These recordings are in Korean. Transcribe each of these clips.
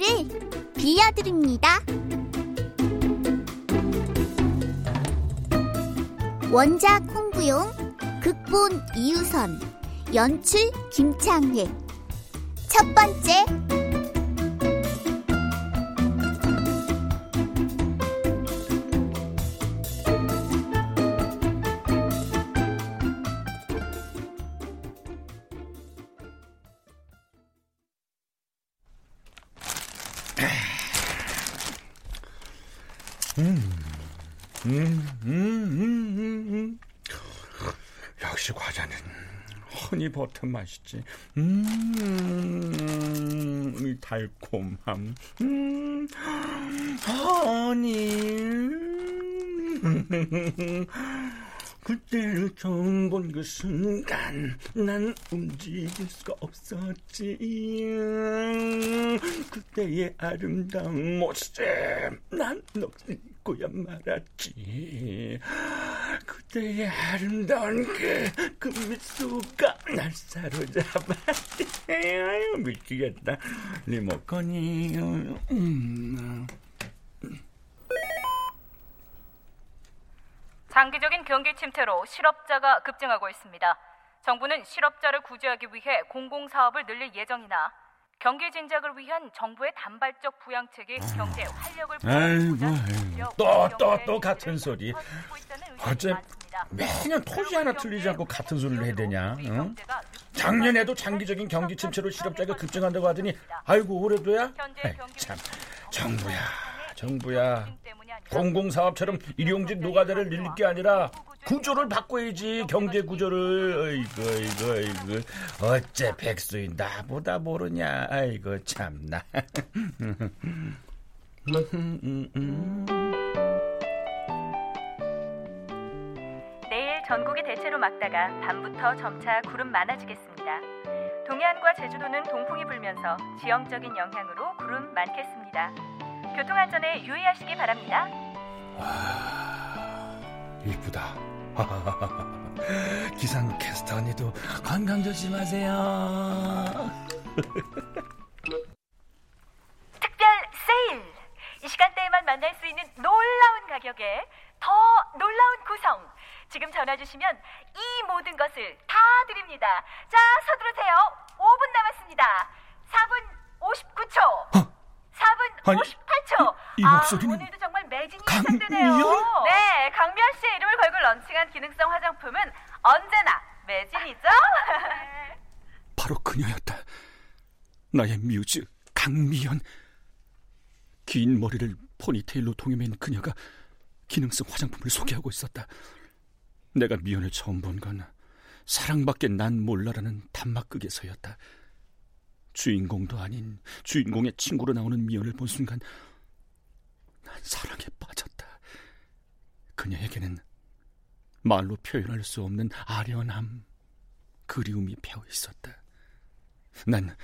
아빠를 빌려드립니다. 원작 홍구용, 극본 이유선, 연출 김창회. 첫 번째 역시 과자는 허니버터 맛이지. 음, 이 달콤함. 음, 허니. 그때를 처음 본 그 순간 난 움직일 수가 없었지. 그때의 아름다운 모습 난 녹슬고야 말았지. 그때의 아름다운 그, 그 미소가 날 사로잡았지. 미치겠다. 리모컨이 음. 장기적인 경기 침체로 실업자가 급증하고 있습니다. 정부는 실업자를 구제하기 위해 공공사업을 늘릴 예정이나 경기 진작을 위한 정부의 단발적 부양책이 경제 활력을 보여주고자 또, 또, 같은 소리. 어째. 매년 토지 하나 틀리지 않고 같은 소리를 해야 되냐? 응? 작년에도 장기적인 경기 침체로 실업자가 급증한다고 하더니 아이고 올해도야? 에이, 참 정부야 정부야. 공공사업처럼 일용직 노가다를 늘릴 게 아니라 구조를 바꿔야지 경제 구조를. 아이고 아이고 아이고. 어째 백수인 나보다 모르냐. 아이고 참나. 내일 전국이 대체로 맑다가 밤부터 점차 구름 많아지겠습니다. 동해안과 제주도는 동풍이 불면서 지형적인 영향으로 구름 많겠습니다. 교통안전에 유의하시기 바랍니다. 이쁘다. 기상 캐스터 언니도 건강 조심하세요. 특별 세일! 이 시간대에만 만날 수 있는 놀라운 가격에 더 놀라운 구성! 지금 전화 주시면 이 모든 것을 다 드립니다. 자, 서두르세요. 5분 남았습니다. 4분 59초. 4분 아니, 58초. 이- 이 목소리는 아, 오늘도 정말 매진이? 시작되네요. 네, 강미연 씨의 이름을 걸고 런칭한 기능성 화장품은 언제나 매진이죠? 바로 그녀였다. 나의 뮤즈 강미연. 긴 머리를 포니테일로 동여맨 그녀가 기능성 화장품을 소개하고 있었다. 내가 미연을 처음 본 건 사랑밖에 난 몰라라는 단막극에서였다. 주인공도 아닌 주인공의 친구로 나오는 미연을 본 순간 난 사랑에 빠졌다. 그녀에게는 말로 표현할 수 없는 아련함, 그리움이 배어 있었다. 난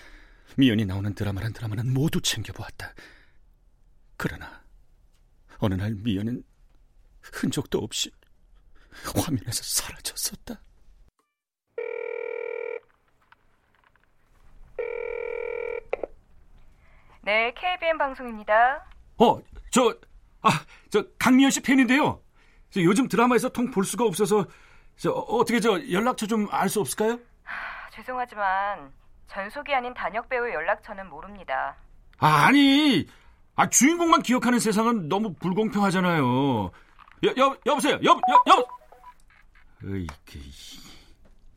미연이 나오는 드라마란 드라마는 모두 챙겨보았다. 그러나 어느 날 미연은 흔적도 없이 화면에서 사라졌었다. 네, KBN 방송입니다. 어, 저, 아, 저 강미연 씨 팬인데요. 저 요즘 드라마에서 통 볼 수가 없어서 저 어떻게 저 연락처 좀 알 수 없을까요? 죄송하지만 전속이 아닌 단역 배우의 연락처는 모릅니다. 아, 아니. 아, 주인공만 기억하는 세상은 너무 불공평하잖아요. 여, 여, 여보세요. 여, 여, 여. 어이, 그,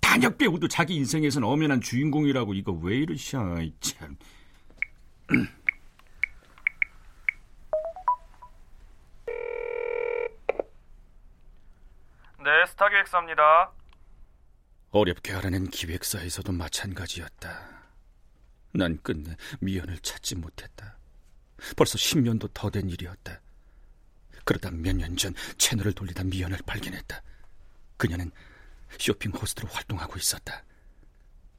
단역 배우도 자기 인생에선 엄연한 주인공이라고 이거 왜 이러셔, 참. 네, 스타 기획사입니다. 어렵게 알아낸 기획사에서도 마찬가지였다. 난 끝내 미연을 찾지 못했다. 벌써 10년도 더 된 일이었다. 그러다 몇 년 전 채널을 돌리다 미연을 발견했다. 그녀는 쇼핑 호스트로 활동하고 있었다.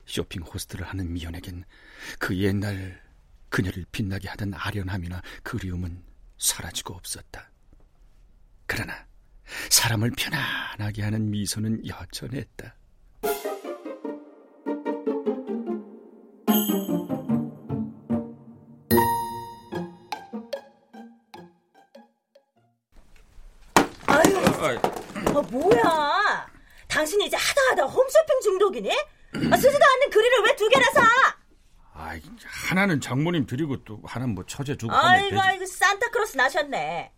쇼핑 호스트를 하는 미연에겐 그 옛날 그녀를 빛나게 하던 아련함이나 그리움은 사라지고 없었다. 그러나 사람을 편안하게 하는 미소는 여전했다. 아유, 아, 뭐야? 당신이 이제 하다 하다 홈쇼핑 중독이니? 아, 쓰지도 않는 그릴을 왜두 개나 사? 아, 하나는 장모님 드리고 또 하나는 뭐 처제 주고 아이고. 아이고, 산타크로스 나셨네.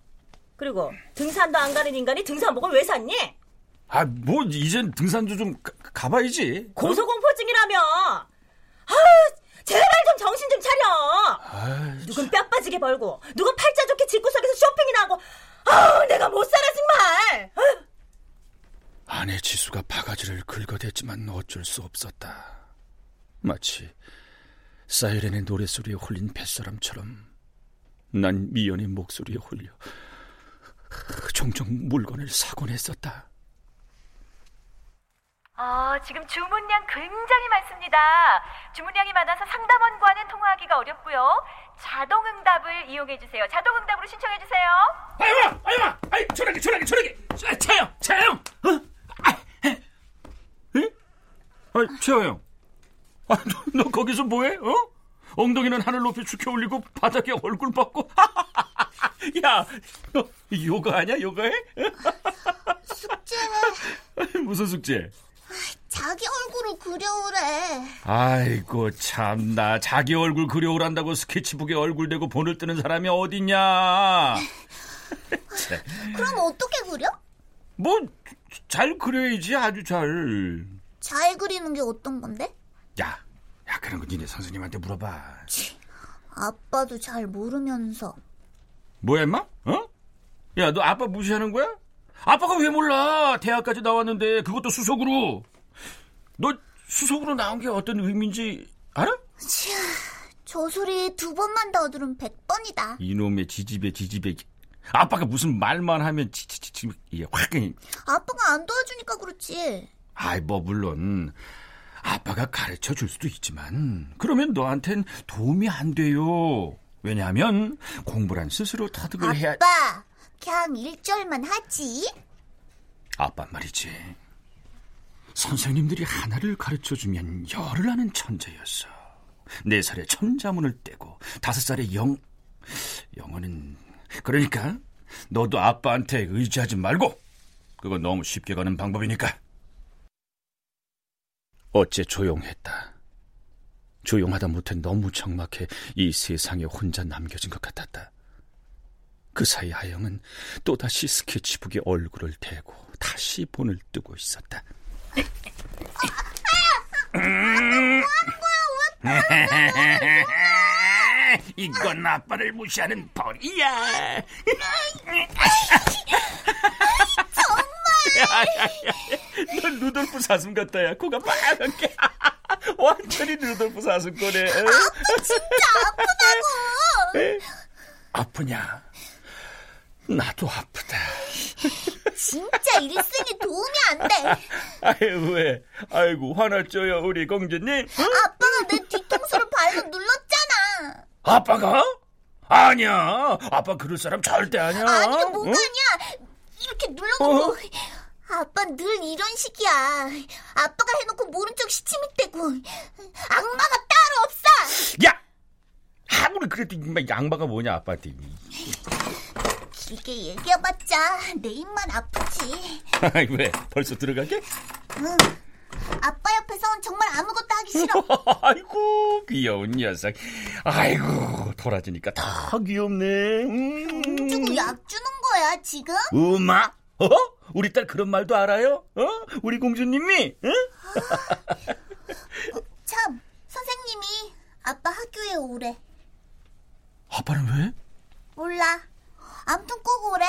그리고 등산도 안 가는 인간이 등산복을 왜 샀니? 아, 뭐 이젠 등산도 좀 가, 가봐야지. 고소공포증이라며. 아, 제발 좀 정신 좀 차려. 아, 누군 뼈 빠지게 벌고, 누군 팔자 좋게 집구석에서 쇼핑이나 하고. 아, 내가 못 살아 정말. 아유. 아내 지수가 바가지를 긁어댔지만 어쩔 수 없었다. 마치 사이렌의 노랫소리에 홀린 뱃사람처럼 난 미연의 목소리에 홀려 종종 물건을 사곤 했었다. 아, 지금 주문량 굉장히 많습니다. 주문량이 많아서 상담원과는 통화하기가 어렵고요. 자동응답을 이용해 주세요. 자동응답으로 신청해 주세요. 아유마, 아유마, 아이, 전화기, 전화기. 자, 차영, 차영. 어? 아, 에? 에? 아, 최하영. 아, 너, 너 거기서 뭐해? 어? 엉덩이는 하늘 높이 축혀 올리고 바닥에 얼굴 뻗고. 야, 너 요가 하냐? 요가해? 숙제 무슨 숙제? 자기 얼굴을 그려오래. 아이고 참나 자기 얼굴 그려오란다고 스케치북에 얼굴 대고 본을 뜨는 사람이 어딨냐 그럼 어떻게 그려? 뭐 잘 그려야지 아주 잘 잘 그리는 게 어떤 건데? 야, 야 그런 거 니네 선생님한테 물어봐 아빠도 잘 모르면서. 뭐야 임마? 어? 야 너 아빠 무시하는 거야? 아빠가 왜 몰라 대학까지 나왔는데 그것도 수석으로 너 수석으로 나온 게 어떤 의미인지 알아? 치아, 저 소리 두 번만 더 들으면 백 번이다. 이놈의 지지배 지지배 아빠가 무슨 말만 하면 지지지지 확 그냥 아빠가 안 도와주니까 그렇지. 아이 뭐 물론 아빠가 가르쳐 줄 수도 있지만 그러면 너한텐 도움이 안 돼요. 왜냐하면 공부란 스스로 터득을 해야 아빠, 그냥 일절만 하지. 아빠 말이지. 선생님들이 하나를 가르쳐 주면 열을 하는 천재였어. 네 살에 천자문을 떼고 다섯 살에 영 영어는 그러니까 너도 아빠한테 의지하지 말고 그건 너무 쉽게 가는 방법이니까 어째 조용했다. 조용하다 못해 너무 적막해 이 세상에 혼자 남겨진 것 같았다. 그 사이 하영은 또다시 스케치북에 얼굴을 대고 다시 본을 뜨고 있었다. 이건 아빠를 무시하는 벌이야. 정말. 넌 루돌프 사슴 같다, 야. 코가 빨갛게. 완전히 루돌프 사슴 거네. 아빠 진짜 아프다고. 아프냐? 나도 아프다. 진짜 일생에 도움이 안 돼. 아유, 왜? 아이고, 화났죠요, 우리 공주님? 응? 아빠가 내 뒤통수를 너무 눌렀잖아. 아빠가? 아니야. 아빠 그럴 사람 절대 아니야. 아니야, 뭐가 응? 아니야. 이렇게 눌러놓고. 어? 아빠 늘 이런 식이야. 아빠가 해놓고 모른 척 시치미대고. 악마가 따로 없어. 야! 아무리 그래도 인마 양바가 뭐냐 아빠한테. 길게 얘기해봤자 내 입만 아프지. 왜? 벌써 들어가게? 응. 아빠 옆에선 정말 아무것도 하기 싫어. 아이고 귀여운 녀석. 아이고 돌아지니까 더 귀엽네. 음. 주고 약 주는 거야 지금? 엄마? 어? 우리 딸 그런 말도 알아요? 어? 우리 공주님이? 응? 참 선생님이 아빠 학교에 오래. 아빠는 왜? 몰라. 아무튼 꼭 오래.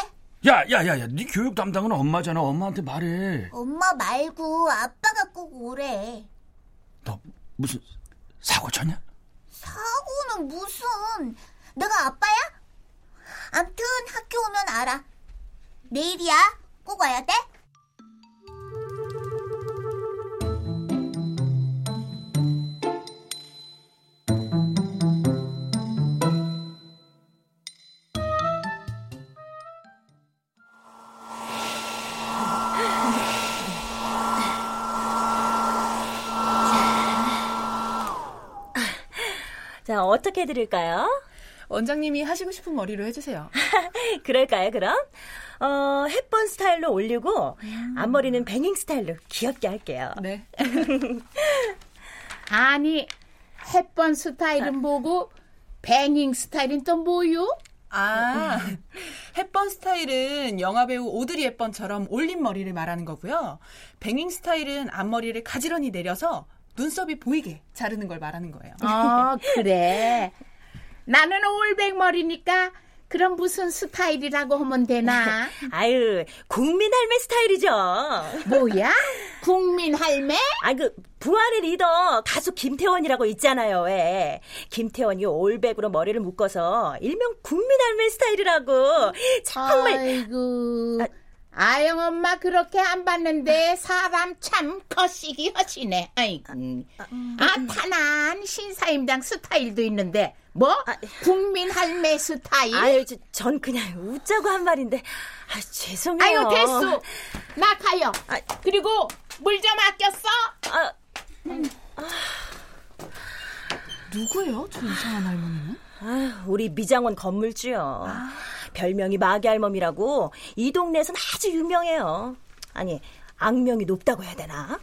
야, 야, 야, 야, 네 교육 담당은 엄마잖아. 엄마한테 말해. 엄마 말고 아빠가 꼭 오래. 너 무슨 사고 쳤냐? 사고는 무슨? 내가 아빠야? 암튼 학교 오면 알아. 내일이야. 꼭 와야 돼? 자, 어떻게 해드릴까요? 원장님이 하시고 싶은 머리로 해주세요. 그럴까요, 그럼? 어, 햇번 스타일로 올리고, 음. 앞머리는 뱅잉 스타일로 귀엽게 할게요. 네. 아니, 햇번 스타일은 뭐고, 뱅잉 스타일은 또 뭐요? 아, 햇번 스타일은 영화배우 오드리 햇번처럼 올린 머리를 말하는 거고요. 뱅잉 스타일은 앞머리를 가지런히 내려서 눈썹이 보이게 자르는 걸 말하는 거예요. 어, 그래. 나는 올백 머리니까 그럼 무슨 스타일이라고 하면 되나? 아유, 국민 할매 스타일이죠. 뭐야? 국민 할매? 아, 그, 부활의 리더, 가수 김태원이라고 있잖아요, 왜. 김태원이 올백으로 머리를 묶어서, 일명 국민 할매 스타일이라고. 정말. 아이고. 아 영 엄마 그렇게 안 봤는데 사람 참 거시기 하시네. 아이고. 아, 탄한 신사임당 스타일도 있는데 뭐? 국민 할매 스타일? 아유, 저, 전 그냥 웃자고 한 말인데. 아, 죄송해요. 아유, 됐어. 나 가요. 그리고 물 좀 아꼈어? 아, 누구예요? 저 이상한 할머니는? 아유, 우리 미장원 건물주요. 별명이 마귀 할멈이라고 이 동네에선 아주 유명해요. 아니, 악명이 높다고 해야 되나?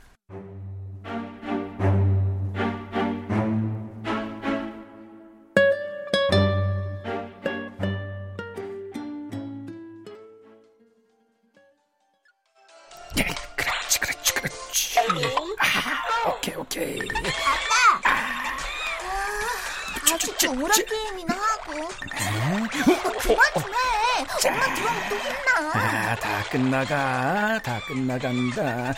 그렇지, 그렇지, 그렇지. 아, 오케이, 오케이. 아 직도 오락 게임이나 하고. 그만 좀 해. 엄마 들어오면 또 혼나. 아, 다 끝나가, 다 끝나간다.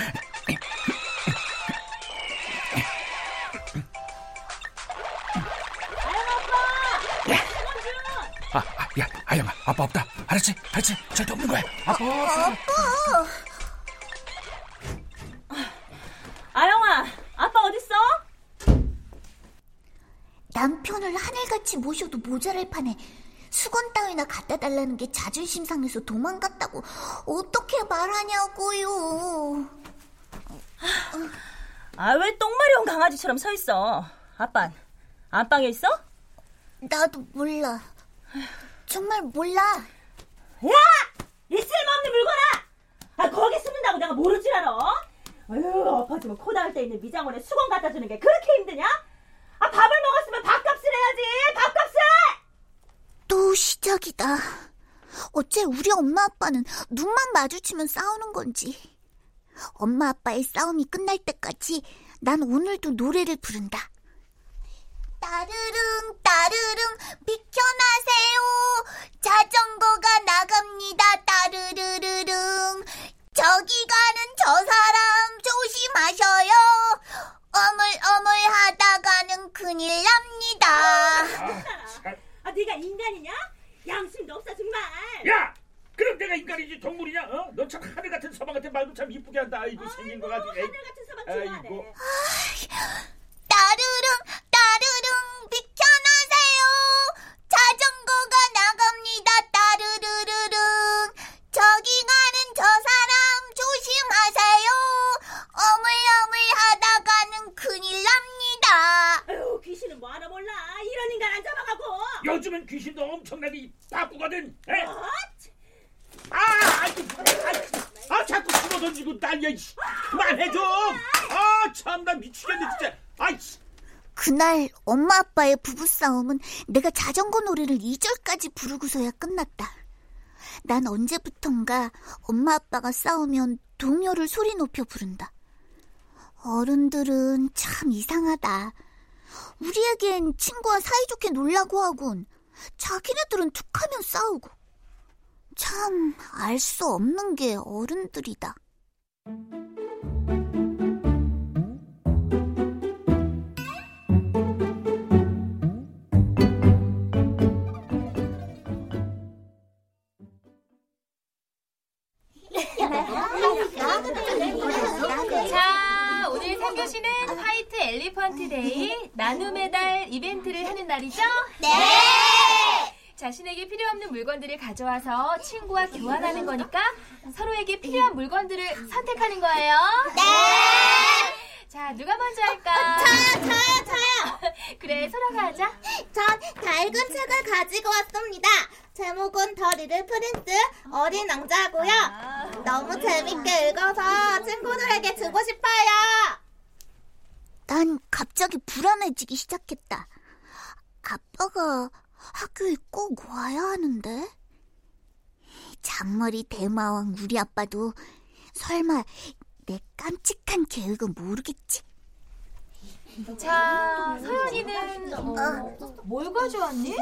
아, 아, 야, 아영아, 아빠 없다. 알았지? 알았지? 절대 없는 거야. 아빠. 아빠. 같이 모셔도 모자랄 판에 수건 따위나 갖다 달라는 게 자존심 상해서 도망갔다고 어떻게 말하냐고요. 아, 왜 똥마려운 강아지처럼 서 있어? 아빤, 안방에 있어? 나도 몰라. 정말 몰라. 야! 이 쓸모없는 물건아! 아, 거기 숨는다고 내가 모를 줄 알아? 아유, 엎어지면 코 닿을 때 있는 미장원에 수건 갖다 주는 게 그렇게 힘드냐? 아, 밥을 먹었으면 밥 해야지! 밥값을! 또 시작이다. 어째 우리 엄마 아빠는 눈만 마주치면 싸우는 건지. 엄마 아빠의 싸움이 끝날 때까지 난 오늘도 노래를 부른다. 따르릉 인간이냐? 양심도 없어, 정말! 야! 그럼 내가 인간이지 동물이냐? 어? 너 참 하늘 같은 서방 같은 말도 참 이쁘게 한다. 아이고 생긴 거 가지고. 하늘 같은 서방 좋아하네. 아이고. 쓰면 귀신도 엄청나게 바꾸거든. 에? 아, 아이, 아, 아, 자꾸 집어 던지고 난리야. 그만해 좀. 아, 참, 나 미치겠네 진짜. 아이. 그날 엄마 아빠의 부부싸움은 내가 자전거 노래를 2절까지 부르고서야 끝났다. 난 언제부턴가 엄마 아빠가 싸우면 동요를 소리 높여 부른다. 어른들은 참 이상하다. 우리에겐 친구와 사이좋게 놀라고 하곤 자기네들은 툭하면 싸우고. 참 알 수 없는 게 어른들이다. 자, 오늘 3교시는 White Elephant Day 나눔의 달 이벤트를 하는 날이죠? 네! 자신에게 필요 없는 물건들을 가져와서 친구와 교환하는 거니까 서로에게 필요한 물건들을 선택하는 거예요. 네! 자, 누가 먼저 할까? 저요, 저요, 저요. 그래, 소라가 하자. 전 밝은 책을 가지고 왔습니다. 제목은 The Little Prince 어린 왕자고요. 너무 재밌게 읽어서 친구들에게 주고 싶어요. 난 갑자기 불안해지기 시작했다. 아빠가 학교에 꼭 와야 하는데? 잔머리 대마왕 우리 아빠도 설마 내 깜찍한 계획은 모르겠지? 자, 서연이는 어, 뭘 가져왔니?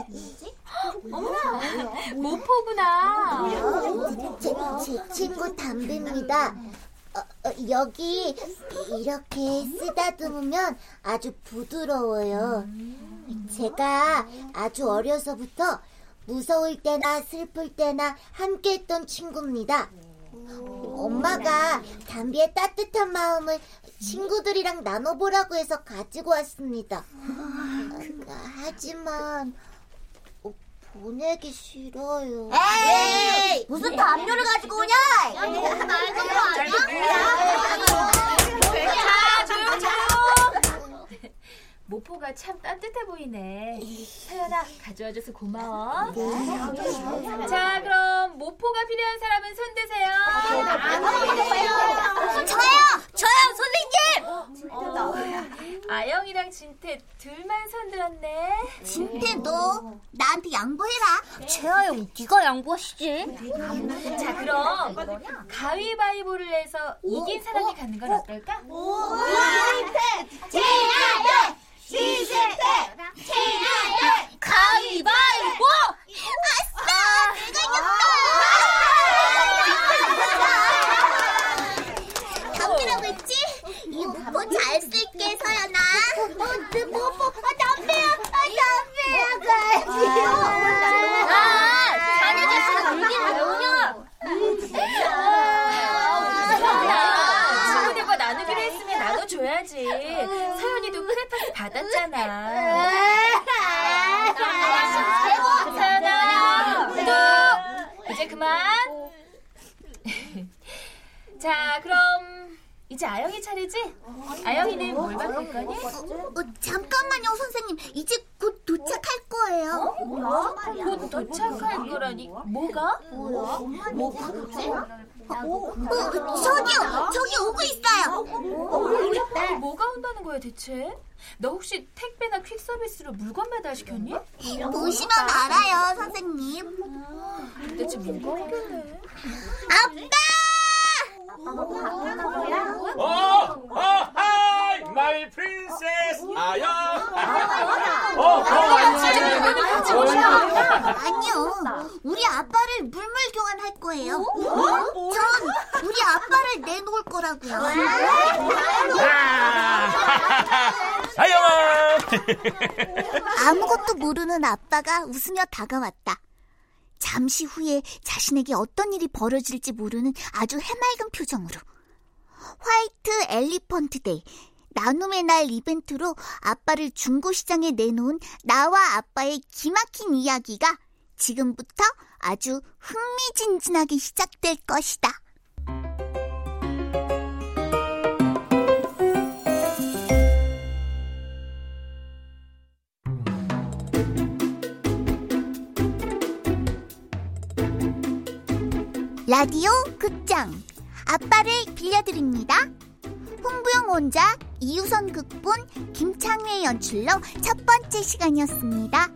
어머나, 모포구나. 제, 제 친구 담비입니다. 어, 어, 여기 이렇게 쓰다듬으면 아주 부드러워요. 제가 아주 어려서부터 무서울 때나 슬플 때나 함께 했던 친구입니다. 엄마가 담비의 따뜻한 마음을 친구들이랑 나눠보라고 해서 가지고 왔습니다. 하지만 어, 보내기 싫어요. 에이! 무슨 담요를 가지고 오냐? 자, 조용, 조용. 모포가 참 따뜻해 보이네. 서연아, 가져와줘서 고마워. 자, 그럼 모포가 필요한 사람은 손 드세요. 저요! 저요, 선생님! 아영이랑 진태 둘만 손 들었네. 진태 너 나한테 양보해라. 재하영 네가 양보하시지. 자, 그럼 가위바위보를 해서 이긴 사람이 갖는 건 어떨까? 제아야! 시세대! 제아야! 가위바위보! 아싸! 내가 이겼다! 담배라고 했지? 이 무포 잘 쓸게, 서연아. 어, 내 무포, 아, 담배야! 아, 담배야, 가야지. 아, 자네 자식은 이게 뭐냐? 친구들과 나누기로 했으면 나눠줘야지. 서연이도 크레파스 받았잖아 또 이제 그만. 자, 그럼 이제 아영이 차례지? 아영이는 뭘 받을 거니? 어, 잠깐만요, 선생님. 이제 곧 도착할 거예요. 곧 도착할 거라니 뭐가? 뭐가? 어, 저기요, 저기 오고 있어요. 뭐가 온다는 거야 대체? 너 혹시 택배나 퀵 서비스로 물건 배달 시켰니? 보시면 알아요, 선생님. 대체 뭐가 온길래? 아빠! 어, 어, hi, my princess. 아야. 어, 어, 아니요, 우리 아빠를 물물 교환할 거예요. 전 우리 아빠를 내놓을 거라고요. 아영아. 아무것도 모르는 아빠가 웃으며 다가왔다. 잠시 후에 자신에게 어떤 일이 벌어질지 모르는 아주 해맑은 표정으로. White Elephant Day, 나눔의 날 이벤트로 아빠를 중고시장에 내놓은 나와 아빠의 기막힌 이야기가 지금부터 아주 흥미진진하게 시작될 것이다. 라디오 극장 아빠를 빌려드립니다. 홍부영 원작 이유선 극본 김창회 연출로 첫 번째 시간이었습니다.